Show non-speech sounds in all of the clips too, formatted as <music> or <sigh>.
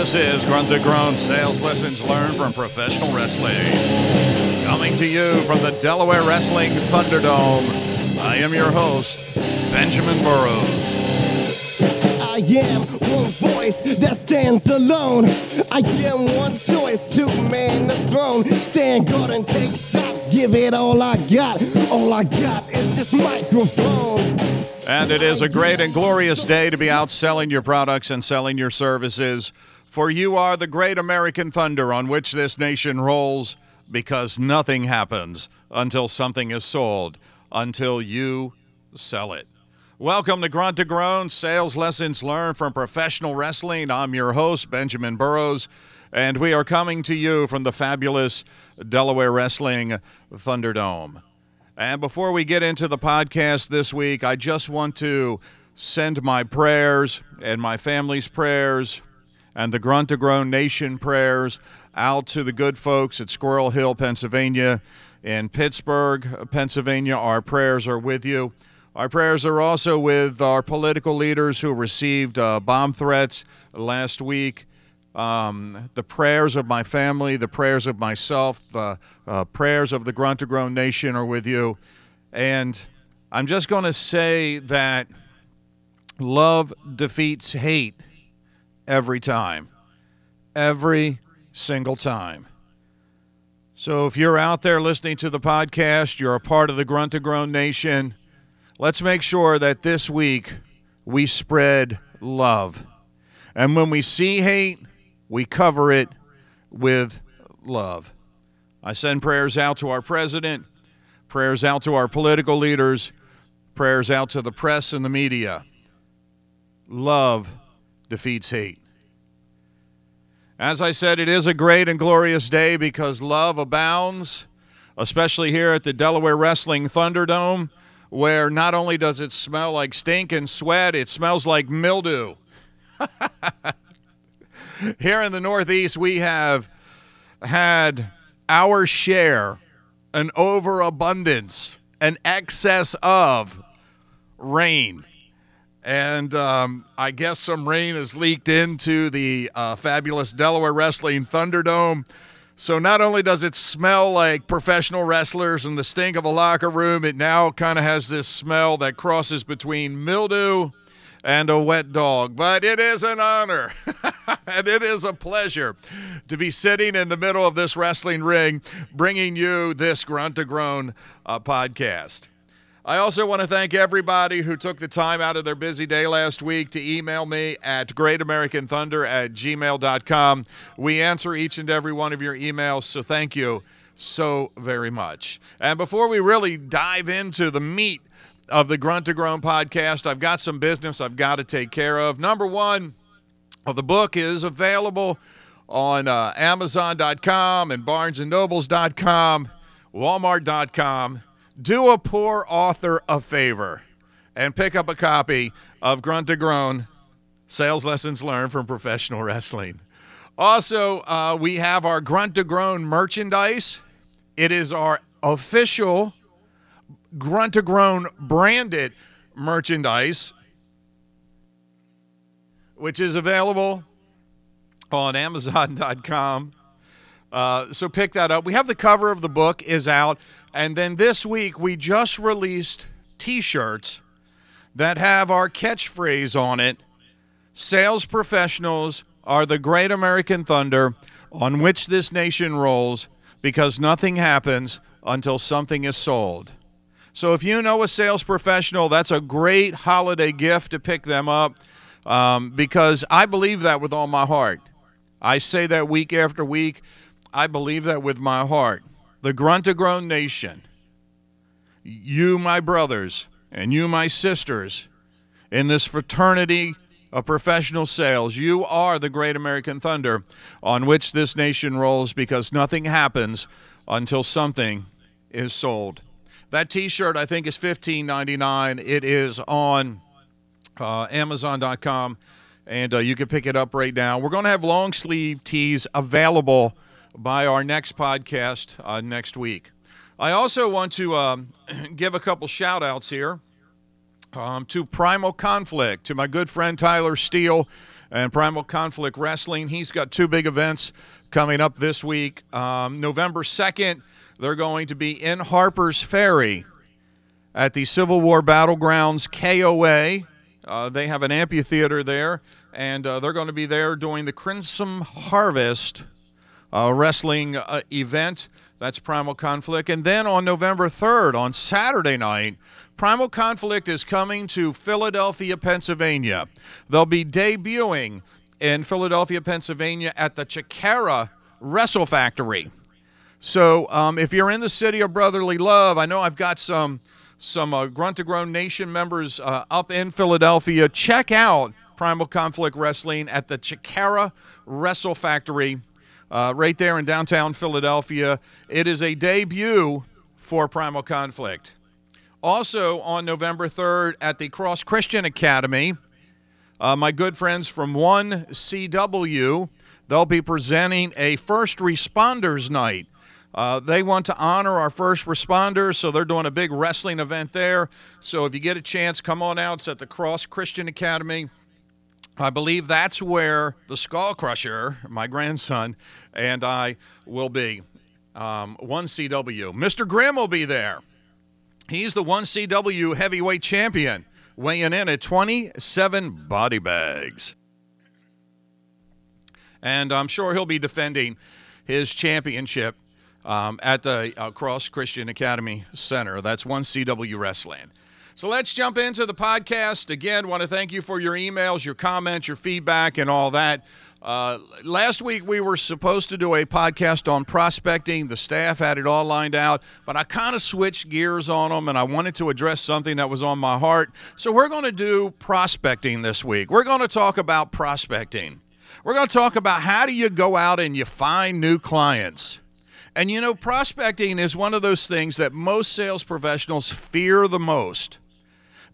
This is Grunt to Groan Sales Lessons Learned from Professional Wrestling. Coming to you from the Delaware Wrestling Thunderdome, I am your host, Benjamin Burrows. I am one voice that stands alone. I am one choice to man the throne. Stand guard and take shots. Give it all I got. All I got is this microphone. And it is a great and glorious day to be out selling your products and selling your services. For you are the great American thunder on which this nation rolls, because nothing happens until something is sold, until you sell it. Welcome to Grunt to Groan Sales Lessons Learned from Professional Wrestling. I'm your host, Benjamin Burrows, and we are coming to you from the fabulous Delaware Wrestling Thunderdome. And before we get into the podcast this week, I just want to send my prayers and my family's prayers and the Grunt to Nation prayers out to the good folks at Squirrel Hill, Pennsylvania, and Pittsburgh, Pennsylvania. Our prayers are with you. Our prayers are also with our political leaders who received uh, bomb threats last week. Um, the prayers of my family, the prayers of myself, the uh, prayers of the Grunt to Nation are with you. And I'm just going to say that love defeats hate every time. Every single time. So if you're out there listening to the podcast, you're a part of the Grunt to Groan Nation, let's make sure that this week we spread love. And when we see hate, we cover it with love. I send prayers out to our president, prayers out to our political leaders, prayers out to the press and the media. Love defeats hate. As I said, it is a great and glorious day because love abounds, especially here at the Delaware Wrestling Thunderdome, where not only does it smell like stink and sweat, it smells like mildew. <laughs> here in the Northeast, we have had our share, an overabundance, an excess of rain and um, I guess some rain has leaked into the uh, fabulous Delaware Wrestling Thunderdome. So not only does it smell like professional wrestlers and the stink of a locker room, it now kind of has this smell that crosses between mildew and a wet dog. But it is an honor <laughs> and it is a pleasure to be sitting in the middle of this wrestling ring, bringing you this Grunt to Groan uh, podcast. I also want to thank everybody who took the time out of their busy day last week to email me at greatamericanthunder at gmail.com. We answer each and every one of your emails, so thank you so very much. And before we really dive into the meat of the Grunt to Groan podcast, I've got some business I've got to take care of. Number one, well, the book is available on uh, Amazon.com and BarnesandNobles.com, Walmart.com do a poor author a favor and pick up a copy of Grunt to Groan Sales Lessons Learned from Professional Wrestling. Also, uh, we have our Grunt to Groan merchandise. It is our official Grunt to Groan branded merchandise, which is available on Amazon.com. Uh, so pick that up. We have the cover of the book is out. And then this week, we just released t shirts that have our catchphrase on it Sales professionals are the great American thunder on which this nation rolls because nothing happens until something is sold. So if you know a sales professional, that's a great holiday gift to pick them up um, because I believe that with all my heart. I say that week after week. I believe that with my heart the grunt to groan nation, you, my brothers, and you, my sisters, in this fraternity of professional sales, you are the great American thunder on which this nation rolls because nothing happens until something is sold. That t shirt, I think, is $15.99. It is on uh, Amazon.com, and uh, you can pick it up right now. We're going to have long sleeve tees available by our next podcast uh, next week. I also want to um, <clears throat> give a couple shout outs here um, to Primal Conflict, to my good friend Tyler Steele And Primal Conflict Wrestling, he's got two big events coming up this week. Um, November 2nd, they're going to be in Harper's Ferry at the Civil War Battlegrounds KOA. Uh, they have an amphitheater there, and uh, they're going to be there doing the Crimson Harvest uh, wrestling uh, event. That's Primal Conflict. And then on November 3rd, on Saturday night, Primal Conflict is coming to Philadelphia, Pennsylvania. They'll be debuting in Philadelphia, Pennsylvania at the Chikara Wrestle Factory. So um, if you're in the city of brotherly love, I know I've got some some uh, Grunt to Groan Nation members uh, up in Philadelphia. Check out Primal Conflict Wrestling at the Chikara Wrestle Factory uh, right there in downtown Philadelphia. It is a debut for Primal Conflict. Also on November 3rd at the Cross Christian Academy, uh, my good friends from 1CW, they'll be presenting a first responders night. Uh, they want to honor our first responders, so they're doing a big wrestling event there. So if you get a chance, come on out. It's at the Cross Christian Academy. I believe that's where the Skull Crusher, my grandson, and I will be. Um, 1CW. Mr. Grimm will be there. He's the 1CW heavyweight champion, weighing in at 27 body bags. And I'm sure he'll be defending his championship um, at the uh, Cross Christian Academy Center. That's 1CW Wrestling. So let's jump into the podcast. Again, want to thank you for your emails, your comments, your feedback, and all that. Uh, last week we were supposed to do a podcast on prospecting. The staff had it all lined out, but I kind of switched gears on them and I wanted to address something that was on my heart. So we're going to do prospecting this week. We're going to talk about prospecting. We're going to talk about how do you go out and you find new clients. And you know, prospecting is one of those things that most sales professionals fear the most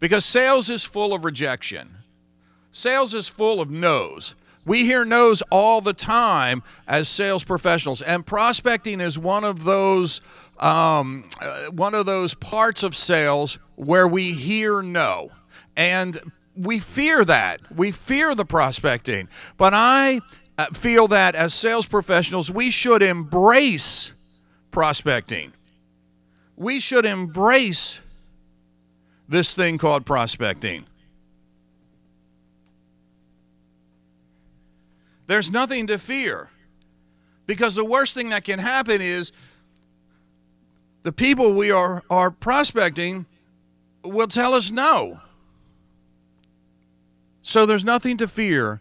because sales is full of rejection. Sales is full of no's. We hear no's all the time as sales professionals, and prospecting is one of those um, uh, one of those parts of sales where we hear no, and we fear that. We fear the prospecting, but I uh, feel that as sales professionals, we should embrace prospecting. We should embrace this thing called prospecting. There's nothing to fear. Because the worst thing that can happen is the people we are, are prospecting will tell us no. So there's nothing to fear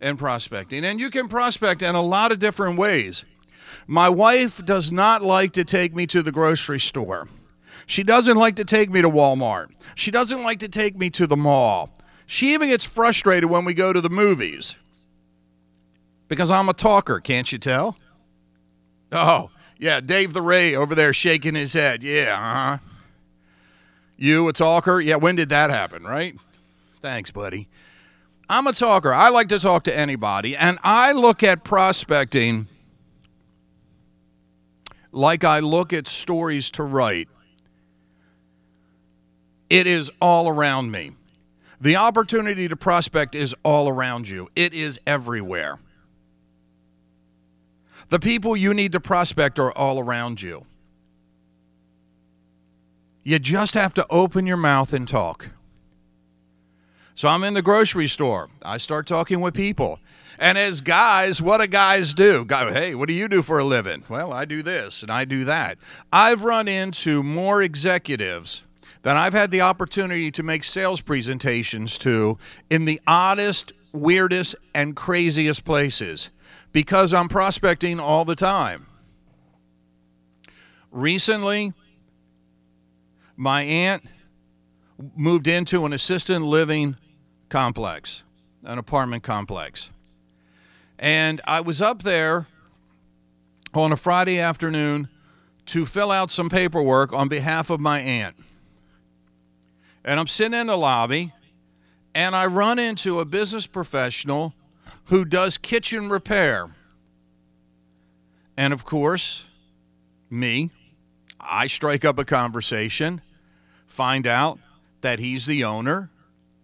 in prospecting. And you can prospect in a lot of different ways. My wife does not like to take me to the grocery store. She doesn't like to take me to Walmart. She doesn't like to take me to the mall. She even gets frustrated when we go to the movies because I'm a talker, can't you tell? Oh, yeah, Dave the Ray over there shaking his head. Yeah, uh huh. You a talker? Yeah, when did that happen, right? Thanks, buddy. I'm a talker. I like to talk to anybody, and I look at prospecting like I look at stories to write. It is all around me. The opportunity to prospect is all around you, it is everywhere. The people you need to prospect are all around you. You just have to open your mouth and talk. So I'm in the grocery store. I start talking with people. And as guys, what do guys do? Go, hey, what do you do for a living? Well, I do this and I do that. I've run into more executives than I've had the opportunity to make sales presentations to in the oddest, weirdest, and craziest places because I'm prospecting all the time. Recently, my aunt moved into an assisted living complex, an apartment complex. And I was up there on a Friday afternoon to fill out some paperwork on behalf of my aunt. And I'm sitting in the lobby and I run into a business professional who does kitchen repair. And of course, me, I strike up a conversation, find out that he's the owner,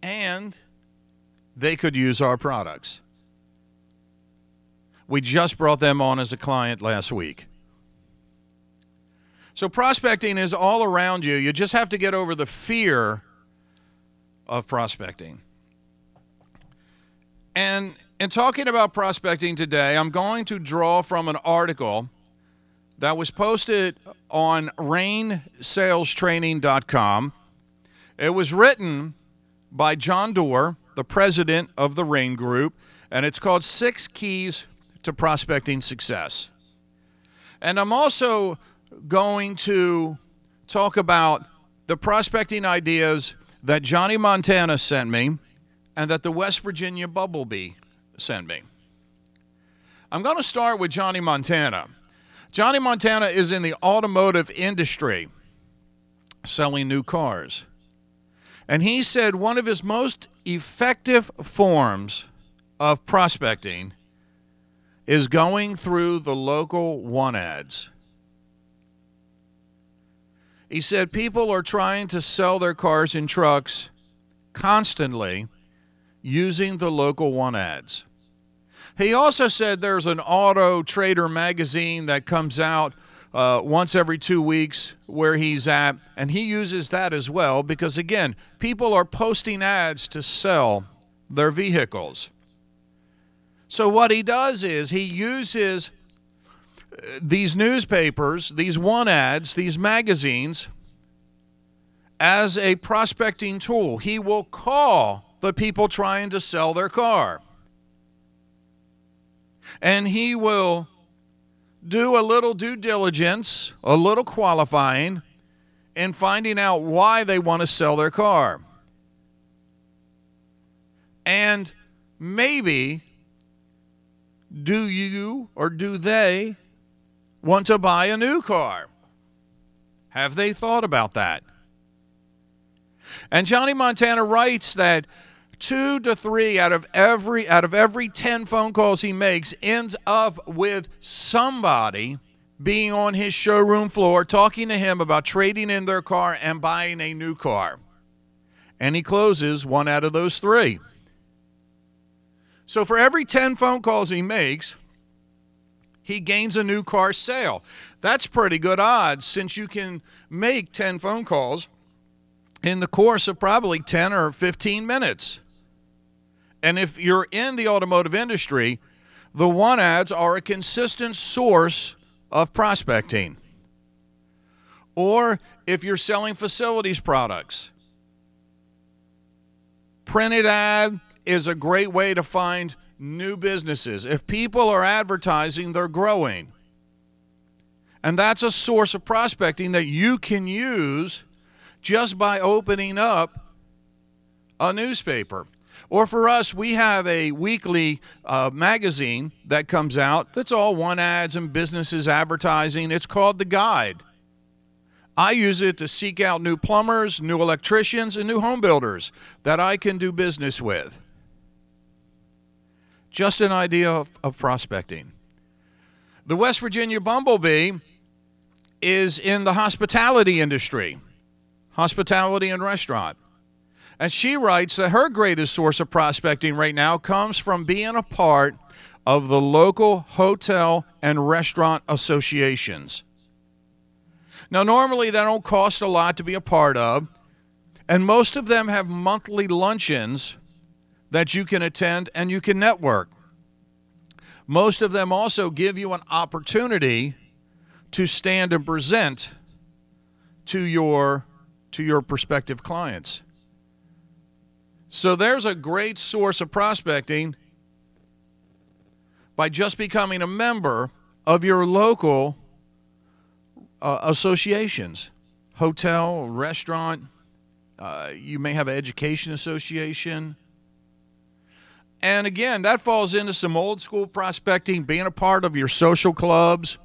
and they could use our products. We just brought them on as a client last week. So prospecting is all around you. You just have to get over the fear of prospecting. And in talking about prospecting today, I'm going to draw from an article that was posted on rainsalestraining.com. It was written by John Doerr, the president of the Rain Group, and it's called Six Keys to Prospecting Success. And I'm also going to talk about the prospecting ideas that Johnny Montana sent me and that the West Virginia Bumblebee sent me. I'm going to start with Johnny Montana. Johnny Montana is in the automotive industry selling new cars. And he said one of his most effective forms of prospecting is going through the local one ads. He said people are trying to sell their cars and trucks constantly using the local one ads. He also said there's an Auto Trader magazine that comes out uh, once every two weeks where he's at, and he uses that as well because, again, people are posting ads to sell their vehicles. So, what he does is he uses these newspapers, these one ads, these magazines, as a prospecting tool. He will call the people trying to sell their car. And he will do a little due diligence, a little qualifying, in finding out why they want to sell their car. And maybe do you or do they want to buy a new car? Have they thought about that? And Johnny Montana writes that two to three out of every out of every 10 phone calls he makes ends up with somebody being on his showroom floor talking to him about trading in their car and buying a new car. And he closes one out of those 3. So for every 10 phone calls he makes, he gains a new car sale. That's pretty good odds since you can make 10 phone calls in the course of probably 10 or 15 minutes. And if you're in the automotive industry, the one ads are a consistent source of prospecting. Or if you're selling facilities products, printed ad is a great way to find new businesses. If people are advertising, they're growing. And that's a source of prospecting that you can use just by opening up a newspaper. Or for us, we have a weekly uh, magazine that comes out that's all one ads and businesses advertising. It's called The Guide. I use it to seek out new plumbers, new electricians, and new home builders that I can do business with. Just an idea of, of prospecting. The West Virginia Bumblebee is in the hospitality industry, hospitality and restaurant. And she writes that her greatest source of prospecting right now comes from being a part of the local hotel and restaurant associations. Now, normally they don't cost a lot to be a part of, and most of them have monthly luncheons that you can attend and you can network. Most of them also give you an opportunity to stand and present to your to your prospective clients. So there's a great source of prospecting by just becoming a member of your local uh, associations, hotel, restaurant. Uh, you may have an education association. And again, that falls into some old school prospecting, being a part of your social clubs,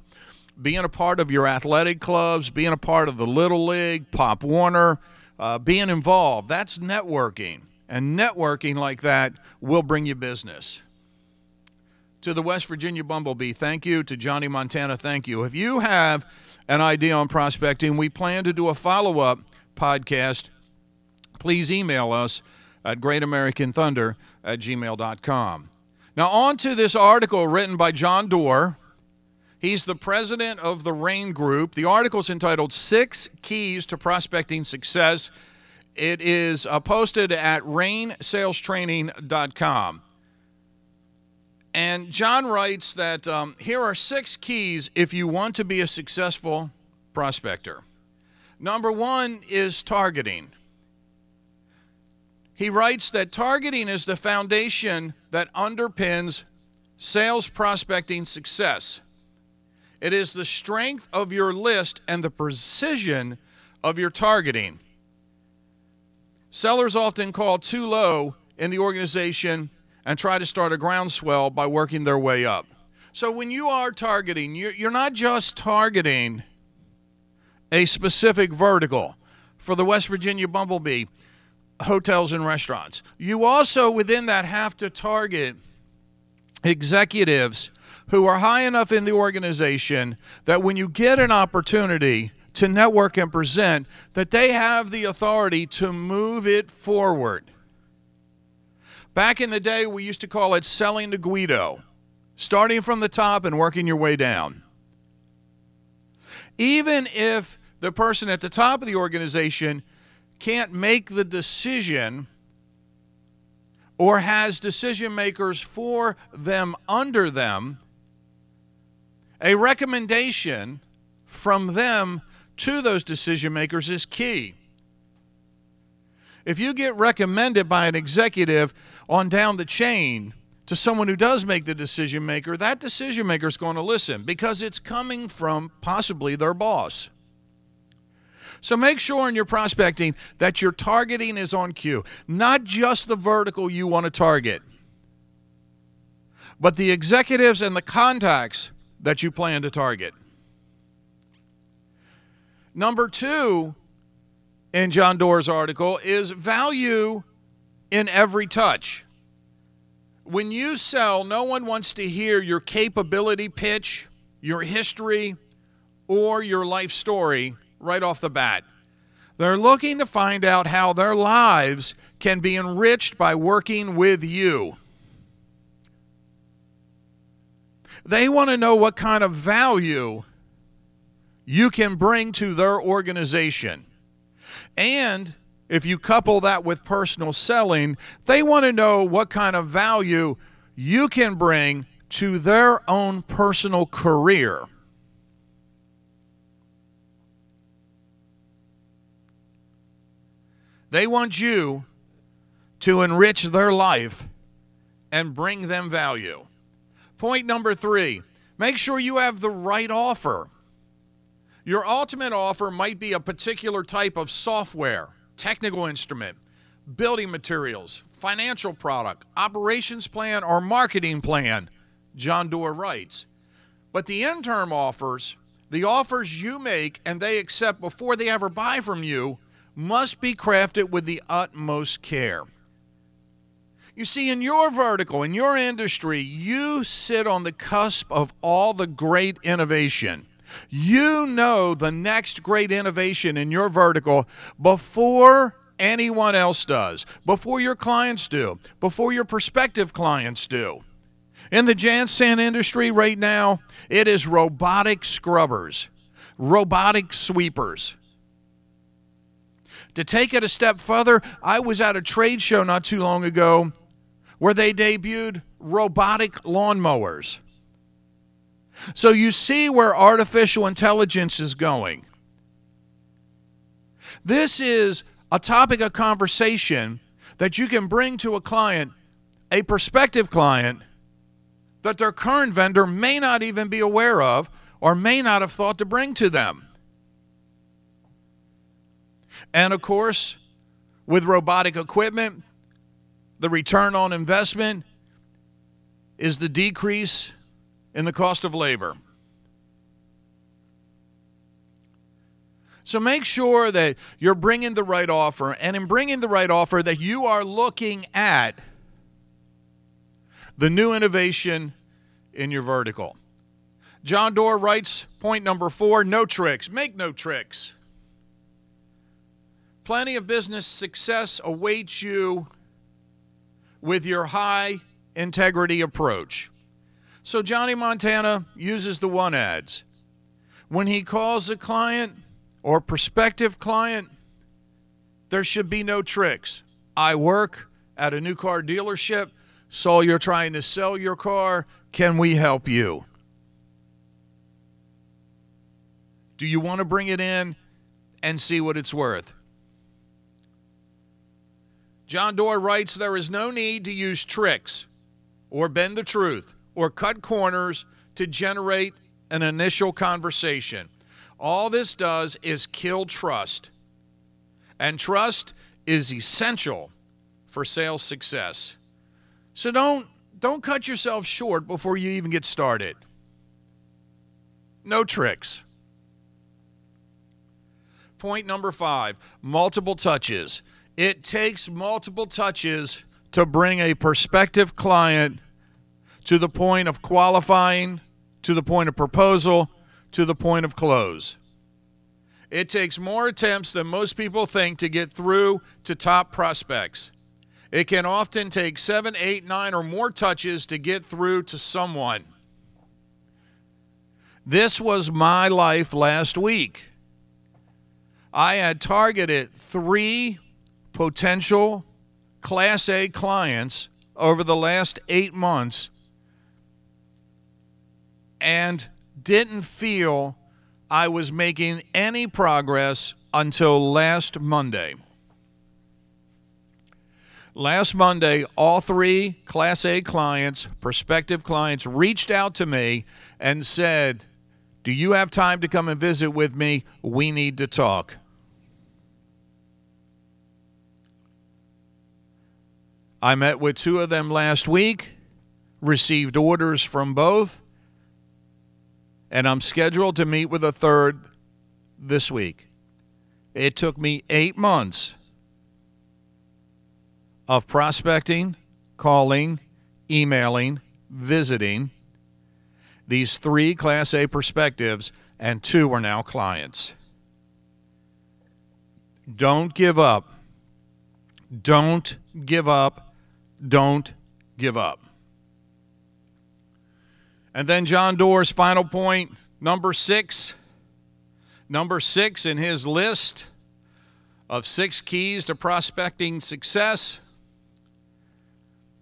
being a part of your athletic clubs, being a part of the Little League, Pop Warner, uh, being involved. That's networking. And networking like that will bring you business. To the West Virginia Bumblebee, thank you. To Johnny Montana, thank you. If you have an idea on prospecting, we plan to do a follow up podcast. Please email us at greatamericanthunder at gmail.com. Now, on to this article written by John Doerr. He's the president of the RAIN Group. The article is entitled Six Keys to Prospecting Success. It is uh, posted at rainsalestraining.com. And John writes that um, here are six keys if you want to be a successful prospector. Number one is targeting. He writes that targeting is the foundation that underpins sales prospecting success. It is the strength of your list and the precision of your targeting. Sellers often call too low in the organization and try to start a groundswell by working their way up. So when you are targeting, you're not just targeting a specific vertical for the West Virginia Bumblebee hotels and restaurants. You also, within that, have to target executives who are high enough in the organization that when you get an opportunity to network and present, that they have the authority to move it forward. Back in the day, we used to call it selling to VITO, starting from the top and working your way down. Even if the person at the top of the organization can't make the decision or has decision makers for them under them, a recommendation from them to those decision makers is key. If you get recommended by an executive on down the chain to someone who does make the decision maker, that decision maker is going to listen because it's coming from possibly their boss. So make sure in your prospecting that your targeting is on cue, not just the vertical you want to target, but the executives and the contacts that you plan to target. Number two in John Doerr's article is value in every touch. When you sell, no one wants to hear your capability pitch, your history, or your life story right off the bat. They're looking to find out how their lives can be enriched by working with you. They want to know what kind of value you can bring to their organization. And if you couple that with personal selling, they want to know what kind of value you can bring to their own personal career. They want you to enrich their life and bring them value. Point number three make sure you have the right offer. Your ultimate offer might be a particular type of software, technical instrument, building materials, financial product, operations plan, or marketing plan, John Doerr writes. But the interim offers, the offers you make and they accept before they ever buy from you, must be crafted with the utmost care. You see, in your vertical, in your industry, you sit on the cusp of all the great innovation. You know the next great innovation in your vertical before anyone else does, before your clients do, before your prospective clients do. In the Jansan industry right now, it is robotic scrubbers, robotic sweepers. To take it a step further, I was at a trade show not too long ago where they debuted robotic lawnmowers. So you see where artificial intelligence is going. This is a topic of conversation that you can bring to a client, a prospective client, that their current vendor may not even be aware of or may not have thought to bring to them. And of course, with robotic equipment, the return on investment is the decrease in the cost of labor. So make sure that you're bringing the right offer, and in bringing the right offer, that you are looking at the new innovation in your vertical. John Doerr writes, point number four no tricks. Make no tricks. Plenty of business success awaits you with your high integrity approach. So Johnny Montana uses the one ads. When he calls a client or prospective client, there should be no tricks. I work at a new car dealership, so you're trying to sell your car. Can we help you? Do you want to bring it in and see what it's worth? John Doerr writes there is no need to use tricks or bend the truth or cut corners to generate an initial conversation. All this does is kill trust. And trust is essential for sales success. So don't don't cut yourself short before you even get started. No tricks. Point number 5, multiple touches. It takes multiple touches to bring a prospective client to the point of qualifying, to the point of proposal, to the point of close. It takes more attempts than most people think to get through to top prospects. It can often take seven, eight, nine, or more touches to get through to someone. This was my life last week. I had targeted three potential Class A clients over the last eight months and didn't feel I was making any progress until last Monday. Last Monday, all three Class A clients, prospective clients, reached out to me and said, Do you have time to come and visit with me? We need to talk. I met with two of them last week, received orders from both, and I'm scheduled to meet with a third this week. It took me eight months of prospecting, calling, emailing, visiting these three Class A perspectives, and two are now clients. Don't give up. Don't give up. Don't give up. And then John Doerr's final point, number six. Number six in his list of six keys to prospecting success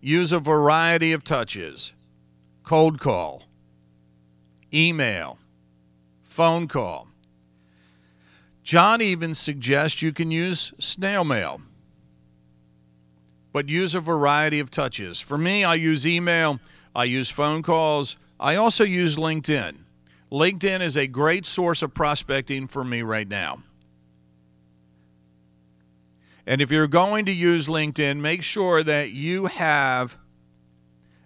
use a variety of touches cold call, email, phone call. John even suggests you can use snail mail, but use a variety of touches. For me, I use email, I use phone calls, I also use LinkedIn. LinkedIn is a great source of prospecting for me right now. And if you're going to use LinkedIn, make sure that you have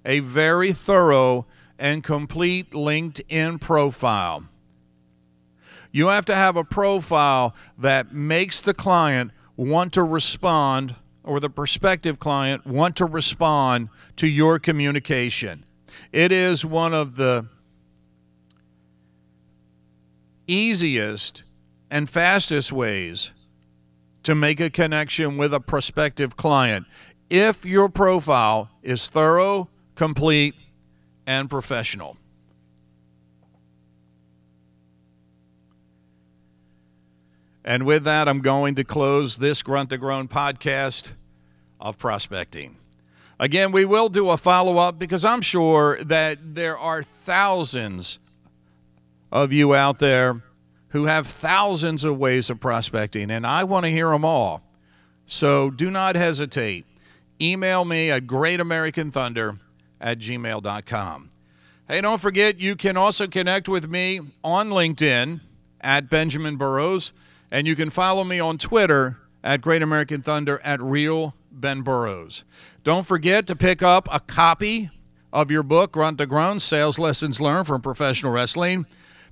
a very thorough and complete LinkedIn profile. You have to have a profile that makes the client want to respond or the prospective client want to respond to your communication. It is one of the easiest and fastest ways to make a connection with a prospective client if your profile is thorough, complete, and professional. And with that, I'm going to close this Grunt to Groan podcast of prospecting. Again, we will do a follow up because I'm sure that there are thousands of you out there who have thousands of ways of prospecting, and I want to hear them all. So do not hesitate. Email me at greatamericanthunder at gmail.com. Hey, don't forget, you can also connect with me on LinkedIn at Benjamin Burrows, and you can follow me on Twitter at Great American Thunder at Real Ben Burrows. Don't forget to pick up a copy of your book, Grunt to Groan Sales Lessons Learned from Professional Wrestling.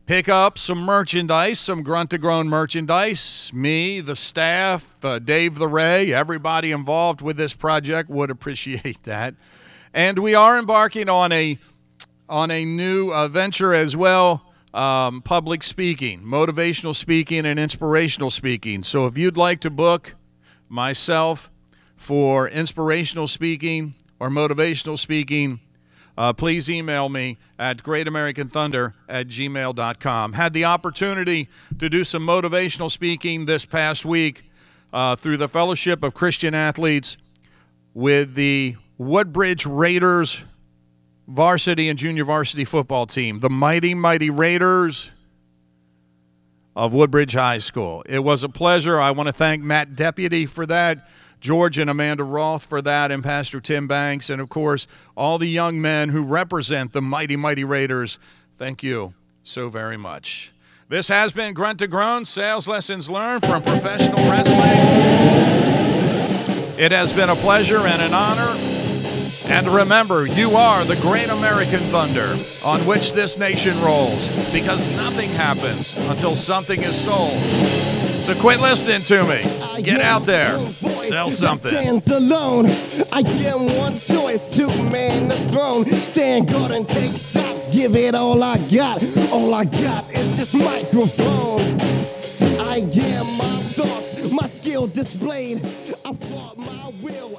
Pick up some merchandise, some Grunt to Groan merchandise. Me, the staff, uh, Dave the Ray, everybody involved with this project would appreciate that. And we are embarking on a on a new uh, venture as well um, public speaking, motivational speaking, and inspirational speaking. So if you'd like to book myself for inspirational speaking or motivational speaking, uh, please email me at greatamericanthunder at gmail.com. Had the opportunity to do some motivational speaking this past week uh, through the Fellowship of Christian Athletes with the Woodbridge Raiders varsity and junior varsity football team, the mighty, mighty Raiders of Woodbridge High School. It was a pleasure. I want to thank Matt Deputy for that. George and Amanda Roth for that, and Pastor Tim Banks, and of course, all the young men who represent the mighty, mighty Raiders. Thank you so very much. This has been Grunt to Groan Sales Lessons Learned from Professional Wrestling. It has been a pleasure and an honor. And remember, you are the great American thunder on which this nation rolls because nothing happens until something is sold. So quit listening to me. Get out there. Sell something. Stands alone. I get one choice to man the throne. Stand guard and take shots. Give it all I got. All I got is this microphone. I am my thoughts, my skill displayed. I fought my will.